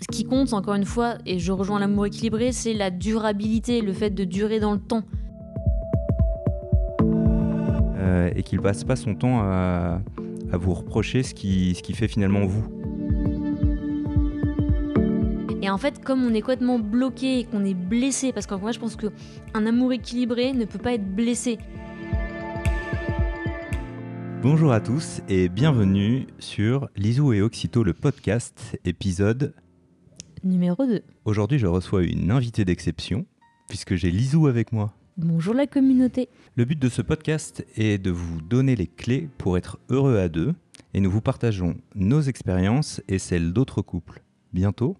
ce qui compte, encore une fois, et je rejoins l'amour équilibré, c'est la durabilité, le fait de durer dans le temps. Euh, et qu'il passe pas son temps à, à vous reprocher ce qui, ce qui fait finalement vous. Et en fait, comme on est complètement bloqué et qu'on est blessé, parce qu'en moi je pense qu'un amour équilibré ne peut pas être blessé. Bonjour à tous et bienvenue sur Lisou et Oxito, le podcast, épisode Numéro 2. Aujourd'hui, je reçois une invitée d'exception, puisque j'ai Lisou avec moi. Bonjour la communauté. Le but de ce podcast est de vous donner les clés pour être heureux à deux, et nous vous partageons nos expériences et celles d'autres couples. Bientôt,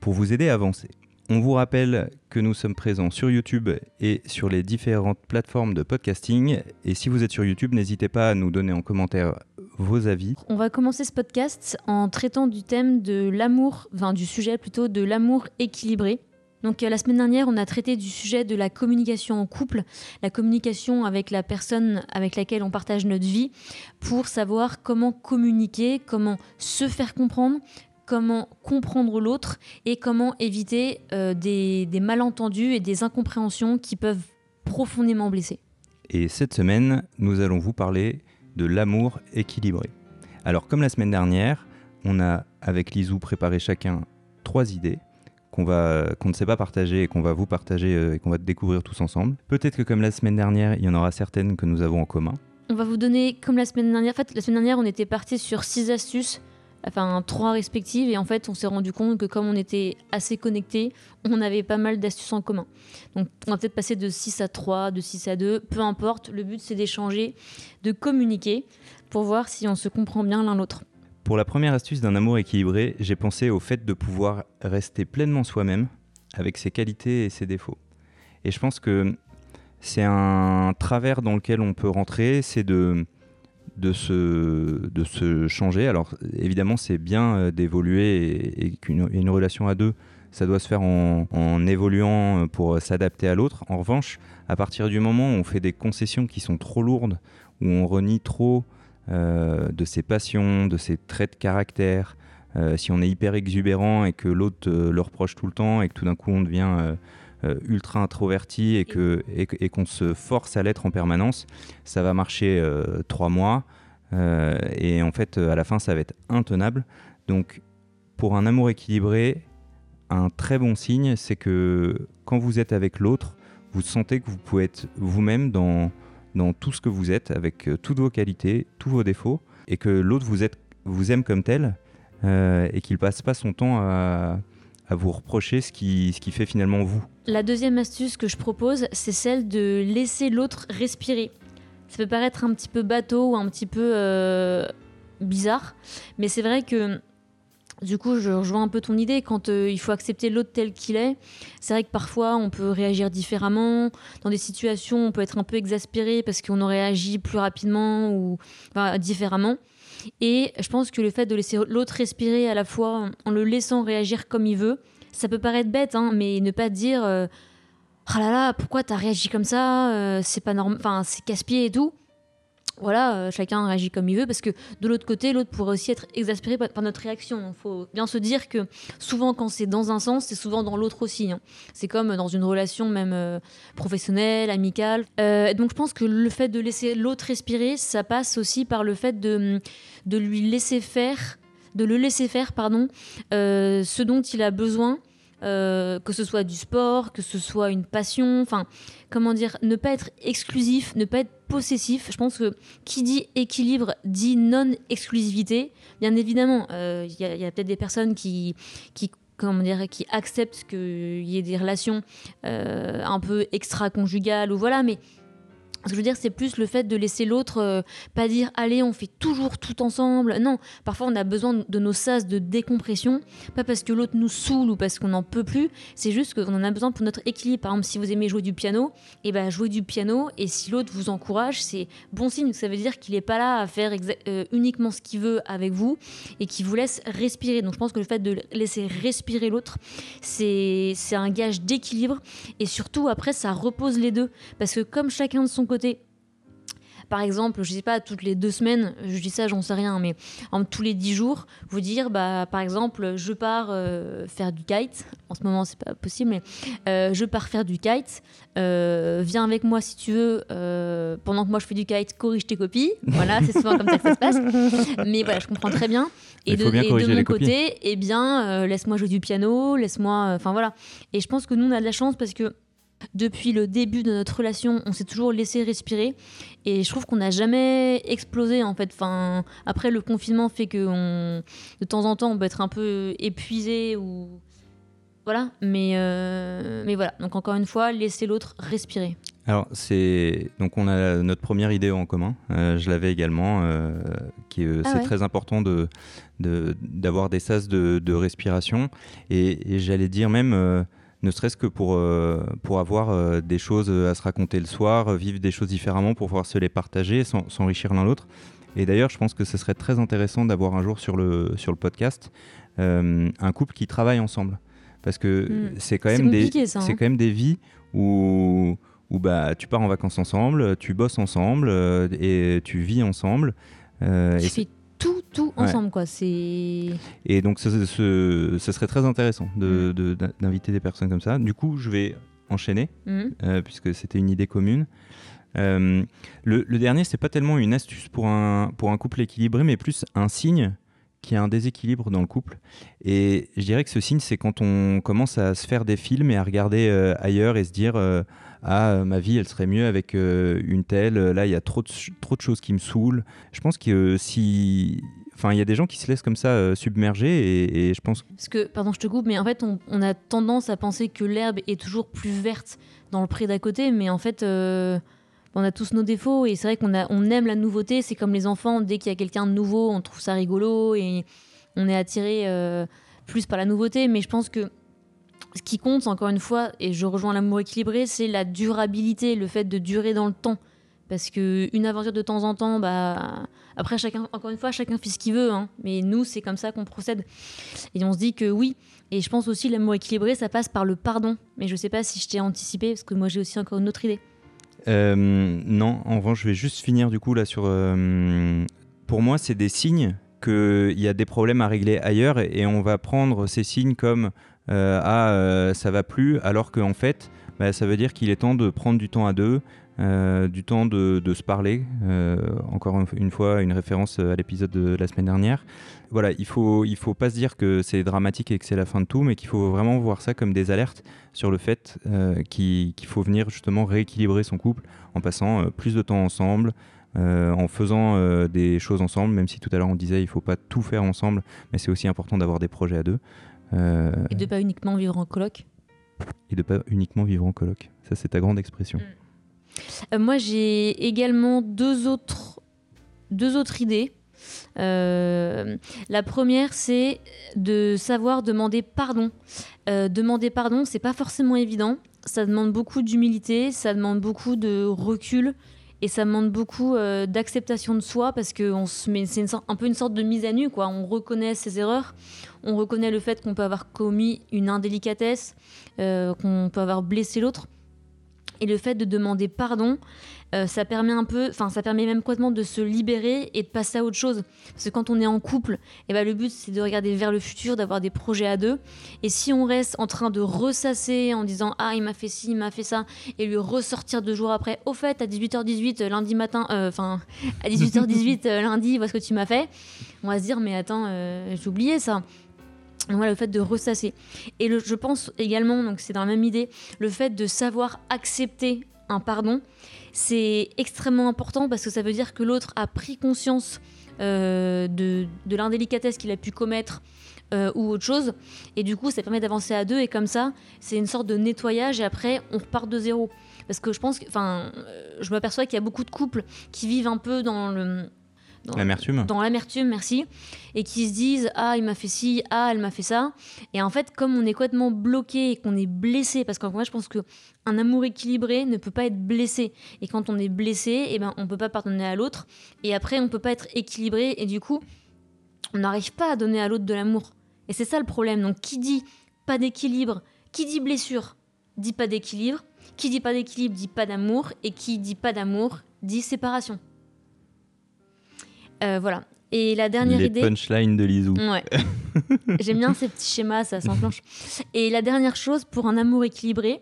pour vous aider à avancer. On vous rappelle que nous sommes présents sur YouTube et sur les différentes plateformes de podcasting. Et si vous êtes sur YouTube, n'hésitez pas à nous donner en commentaire vos avis. On va commencer ce podcast en traitant du thème de l'amour, enfin du sujet plutôt de l'amour équilibré. Donc euh, la semaine dernière, on a traité du sujet de la communication en couple, la communication avec la personne avec laquelle on partage notre vie, pour savoir comment communiquer, comment se faire comprendre, comment comprendre l'autre et comment éviter euh, des, des malentendus et des incompréhensions qui peuvent profondément blesser. Et cette semaine, nous allons vous parler l'amour équilibré. Alors comme la semaine dernière, on a avec Lisou préparé chacun trois idées qu'on va qu'on ne sait pas partager et qu'on va vous partager euh, et qu'on va découvrir tous ensemble. Peut-être que comme la semaine dernière, il y en aura certaines que nous avons en commun. On va vous donner, comme la semaine dernière, en fait, la semaine dernière, on était parti sur six astuces enfin trois respectives et en fait on s'est rendu compte que comme on était assez connectés on avait pas mal d'astuces en commun. Donc on va peut-être passer de 6 à 3 de 6 à 2 peu importe. Le but c'est d'échanger de communiquer pour voir si on se comprend bien l'un l'autre. Pour la première astuce d'un amour équilibré, j'ai pensé au fait de pouvoir rester pleinement soi-même avec ses qualités et ses défauts. Et je pense que c'est un travers dans lequel on peut rentrer, c'est de de se, de se changer. Alors évidemment, c'est bien euh, d'évoluer et, qu'une une relation à deux, ça doit se faire en, en évoluant pour s'adapter à l'autre. En revanche, à partir du moment où on fait des concessions qui sont trop lourdes, où on renie trop euh, de ses passions, de ses traits de caractère, euh, si on est hyper exubérant et que l'autre euh, le reproche tout le temps et que tout d'un coup on devient euh, euh, ultra introverti et que et, qu'on se force à l'être en permanence, ça va marcher euh, trois mois euh, et en fait euh, à la fin ça va être intenable. Donc pour un amour équilibré, un très bon signe, c'est que quand vous êtes avec l'autre, vous sentez que vous pouvez être vous-même dans dans tout ce que vous êtes, avec euh, toutes vos qualités, tous vos défauts, et que l'autre vous, aime comme tel, euh, et qu'il passe pas son temps à, à vous reprocher ce qui, ce qui fait finalement vous. La deuxième astuce que je propose, c'est celle de laisser l'autre respirer. Ça peut paraître un petit peu bateau ou un petit peu euh, bizarre, mais c'est vrai que du coup, je rejoins un peu ton idée. Quand euh, il faut accepter l'autre tel qu'il est, c'est vrai que parfois on peut réagir différemment. Dans des situations, on peut être un peu exaspéré parce qu'on aurait agi plus rapidement ou différemment. Et je pense que le fait de laisser l'autre respirer à la fois en le laissant réagir comme il veut, ça peut paraître bête, hein, mais ne pas dire euh, oh là là, pourquoi t'as réagi comme ça Euh, C'est pas normal, enfin c'est casse-pied et tout. Voilà, euh, chacun réagit comme il veut parce que de l'autre côté, l'autre pourrait aussi être exaspéré par, notre réaction. Il faut bien se dire que souvent, quand c'est dans un sens, c'est souvent dans l'autre aussi. hein. C'est comme dans une relation même euh, professionnelle, amicale. Euh, donc, je pense que le fait de laisser l'autre respirer, ça passe aussi par le fait de, de lui laisser faire, de le laisser faire, pardon, ce dont il a besoin. Euh, que ce soit du sport, que ce soit une passion, enfin, comment dire, ne pas être exclusif, ne pas être possessif. Je pense que qui dit équilibre dit non-exclusivité. Bien évidemment, euh, il y a, peut-être des personnes qui, qui comment dire, qui acceptent qu'il y ait des relations euh, un peu extra-conjugales ou voilà, mais ce que je veux dire, c'est plus le fait de laisser l'autre euh, pas dire allez, on fait toujours tout ensemble. Non, parfois on a besoin de nos sas de décompression, pas parce que l'autre nous saoule ou parce qu'on n'en peut plus, c'est juste qu'on en a besoin pour notre équilibre. Par exemple, si vous aimez jouer du piano, et ben jouez du piano, et si l'autre vous encourage, c'est bon signe. Ça veut dire qu'il n'est pas là à faire euh, uniquement ce qu'il veut avec vous et qu'il vous laisse respirer. Donc je pense que le fait de laisser respirer l'autre, c'est un gage d'équilibre et surtout après ça repose les deux parce que comme chacun de son côté par exemple, je sais pas, toutes les deux semaines, je dis ça, j'en sais rien, mais en tous les dix jours, vous dire, bah, par exemple, je pars euh, faire du kite. En ce moment, c'est pas possible, mais euh, je pars faire du kite. Euh, viens avec moi si tu veux. pendant que moi je fais du kite, corrige tes copies. Voilà, c'est souvent comme ça que ça se passe. Mais voilà, je comprends très bien. Et de, et de, mon côté, eh bien, laisse-moi jouer du piano, laisse-moi. Enfin voilà. Et je pense que nous, on a de la chance parce que depuis le début de notre relation, on s'est toujours laissé respirer. Et je trouve qu'on n'a jamais explosé, en fait. Enfin, après, le confinement fait que on, de temps en temps, on peut être un peu épuisé ou. Voilà. Mais, euh, mais voilà. Donc, encore une fois, laisser l'autre respirer. Alors, c'est. Donc, on a notre première idée en commun. Euh, je l'avais également. Euh, qui ah c'est très important de, d'avoir des sas de, de respiration. Et, et j'allais dire même ne serait-ce que pour, euh, pour avoir euh, des choses à se raconter le soir, euh, vivre des choses différemment pour pouvoir se les partager, s'enrichir l'un l'autre. Et d'ailleurs, je pense que ce serait très intéressant d'avoir un jour sur le, sur le podcast un couple qui travaille ensemble. Parce que hmm. c'est quand, même des, hein. quand même des vies où, où bah, tu pars en vacances ensemble, tu bosses ensemble et tu vis ensemble. tu tout ensemble, quoi. C'est. Et donc, ce, serait très intéressant mm. d'inviter des personnes comme ça. Du coup, je vais enchaîner, mm. euh, puisque c'était une idée commune. Euh, le, le, dernier, c'est pas tellement une astuce pour un, pour un couple équilibré, mais plus un signe qu'il y a un déséquilibre dans le couple. Et je dirais que ce signe, c'est quand on commence à se faire des films et à regarder euh, ailleurs et se dire ah ma vie elle serait mieux avec euh, une telle. Là il y a trop de, trop de choses qui me saoulent. Je pense que si enfin il y a des gens qui se laissent comme ça euh, submerger et, je pense parce que pardon je te coupe mais en fait on, a tendance à penser que l'herbe est toujours plus verte dans le pré d'à côté mais en fait on a tous nos défauts et c'est vrai qu'on on aime la nouveauté. C'est comme les enfants dès qu'il y a quelqu'un de nouveau on trouve ça rigolo et on est attiré plus par la nouveauté. Mais je pense que ce qui compte, encore une fois, et je rejoins l'amour équilibré, c'est la durabilité, le fait de durer dans le temps. Parce qu'une aventure de temps en temps, bah, après, chacun, encore une fois, chacun fait ce qu'il veut. Hein. mais nous, c'est comme ça qu'on procède. Et on se dit que oui. Et je pense aussi l'amour équilibré, ça passe par le pardon. Mais je ne sais pas si je t'ai anticipé, parce que moi, j'ai aussi encore une autre idée. Euh, non, en revanche, je vais juste finir du coup là sur. Euh, pour moi, c'est des signes qu'il y a des problèmes à régler ailleurs et on va prendre ces signes comme euh, ah euh, ça va plus, alors qu'en fait, bah, ça veut dire qu'il est temps de prendre du temps à deux, euh, du temps de, se parler. encore une fois, une référence à l'épisode de la semaine dernière. Voilà, il faut, il faut pas se dire que c'est dramatique et que c'est la fin de tout, mais qu'il faut vraiment voir ça comme des alertes sur le fait qu'il faut venir justement rééquilibrer son couple en passant plus de temps ensemble. en faisant des choses ensemble, même si tout à l'heure on disait il faut pas tout faire ensemble, mais c'est aussi important d'avoir des projets à deux. Euh, et de pas uniquement vivre en coloc Et de pas uniquement vivre en coloc. Ça, c'est ta grande expression. Mm. Euh, moi, j'ai également deux autres, deux autres idées. Euh, la première, c'est de savoir demander pardon. demander pardon, c'est pas forcément évident. Ça demande beaucoup d'humilité, ça demande beaucoup de recul et ça demande beaucoup d'acceptation de soi parce que c'est un peu une sorte de mise à nu, quoi. On reconnaît ses erreurs, on reconnaît le fait qu'on peut avoir commis une indélicatesse, euh, qu'on peut avoir blessé l'autre. Et le fait de demander pardon, euh, ça permet un peu, enfin ça permet même complètement de se libérer et de passer à autre chose. Parce que quand on est en couple, eh ben, le but c'est de regarder vers le futur, d'avoir des projets à deux. Et si on reste en train de ressasser en disant ah il m'a fait ci, il m'a fait ça, et lui ressortir deux jours après, au fait à 18h18 lundi matin, euh, enfin à 18h18 lundi, vois ce que tu m'as fait, on va se dire mais attends j'ai oublié ça. Le fait de ressasser. Et je pense également, donc c'est dans la même idée, le fait de savoir accepter un pardon, c'est extrêmement important parce que ça veut dire que l'autre a pris conscience euh, de, l'indélicatesse qu'il a pu commettre euh, ou autre chose. Et du coup, ça permet d'avancer à deux. Et comme ça, c'est une sorte de nettoyage. Et après, on repart de zéro. Parce que je pense que, enfin, euh, je m'aperçois qu'il y a beaucoup de couples qui vivent un peu dans le L'amertume. Dans l'amertume, merci. Et qui se disent Ah, il m'a fait ci, ah, elle m'a fait ça. Et en fait, comme on est complètement bloqué et qu'on est blessé, parce qu'en fait, je pense qu'un amour équilibré ne peut pas être blessé. Et quand on est blessé, eh ben, on ne peut pas pardonner à l'autre. Et après, on ne peut pas être équilibré. Et du coup, on n'arrive pas à donner à l'autre de l'amour. Et c'est ça le problème. Donc, qui dit pas d'équilibre, qui dit blessure, dit pas d'équilibre. Qui dit pas d'équilibre dit pas d'amour. Et qui dit pas d'amour dit séparation. Euh, voilà. Et la dernière Les idée. punchlines de Lizou. Ouais. J'aime bien ces petits schémas, ça s'enclenche. Et la dernière chose, pour un amour équilibré,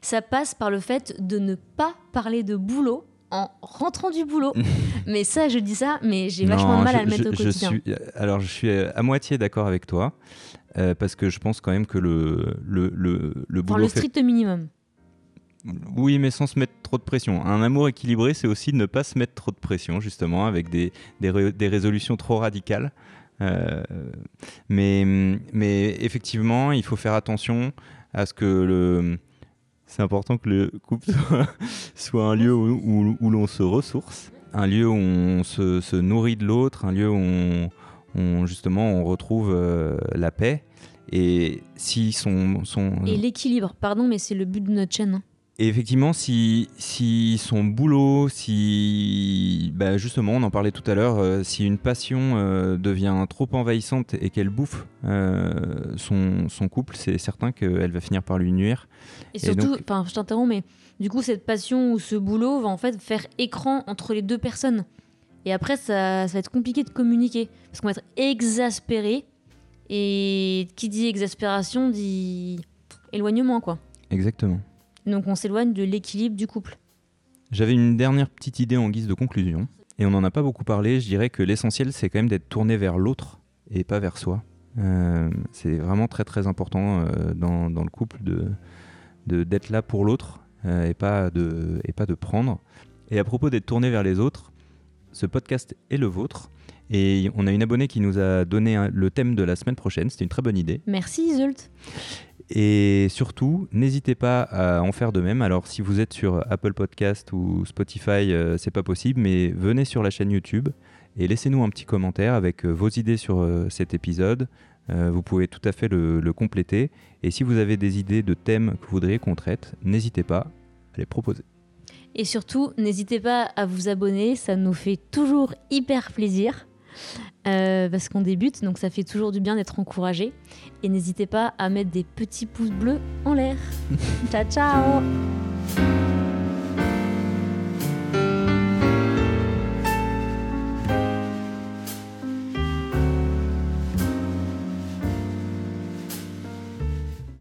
ça passe par le fait de ne pas parler de boulot en rentrant du boulot. mais ça, je dis ça, mais j'ai vachement de mal je- à le mettre je- au je quotidien. suis- alors, je suis à moitié d'accord avec toi, euh, parce que je pense quand même que le, le, le, le Enfin, boulot le fait- strict minimum. Oui, mais sans se mettre trop de pression. Un amour équilibré, c'est aussi ne pas se mettre trop de pression, justement, avec des, des, ré- des résolutions trop radicales. Euh, mais, mais effectivement, il faut faire attention à ce que le. C'est important que le couple soit, un lieu où, où- l'on se ressource, un lieu où on se, se nourrit de l'autre, un lieu où on, on, justement on retrouve euh, la paix. Et si son, Et l'équilibre, pardon, mais c'est le but de notre chaîne. hein. Et effectivement, si, si son boulot, si bah justement, on en parlait tout à l'heure, euh, si une passion euh, devient trop envahissante et qu'elle bouffe euh, son, son couple, c'est certain qu'elle va finir par lui nuire. Et surtout, donc- je t'interromps, mais du coup, cette passion ou ce boulot va en fait faire écran entre les deux personnes. Et après, ça, ça va être compliqué de communiquer. Parce qu'on va être exaspéré. Et qui dit exaspération dit éloignement, quoi. Exactement. Donc on s'éloigne de l'équilibre du couple. J'avais une dernière petite idée en guise de conclusion, et on n'en a pas beaucoup parlé. Je dirais que l'essentiel, c'est quand même d'être tourné vers l'autre et pas vers soi. Euh, c'est vraiment très très important euh, dans, dans le couple de d'être là pour l'autre euh, et, pas de, et pas de prendre. Et à propos d'être tourné vers les autres, ce podcast est le vôtre. Et on a une abonnée qui nous a donné un- le thème de la semaine prochaine. C'était une très bonne idée. Merci Isolt. Et surtout, n'hésitez pas à en faire de même. Alors, si vous êtes sur Apple Podcast ou Spotify, euh, c'est pas possible, mais venez sur la chaîne YouTube et laissez-nous un petit commentaire avec euh, vos idées sur euh, cet épisode. Vous pouvez tout à fait le compléter. Et si vous avez des idées de thèmes que vous voudriez qu'on traite, n'hésitez pas à les proposer. Et surtout, n'hésitez pas à vous abonner, ça nous fait toujours hyper plaisir. Euh, parce qu'on débute, donc ça fait toujours du bien d'être encouragé. Et n'hésitez pas à mettre des petits pouces bleus en l'air. ciao ciao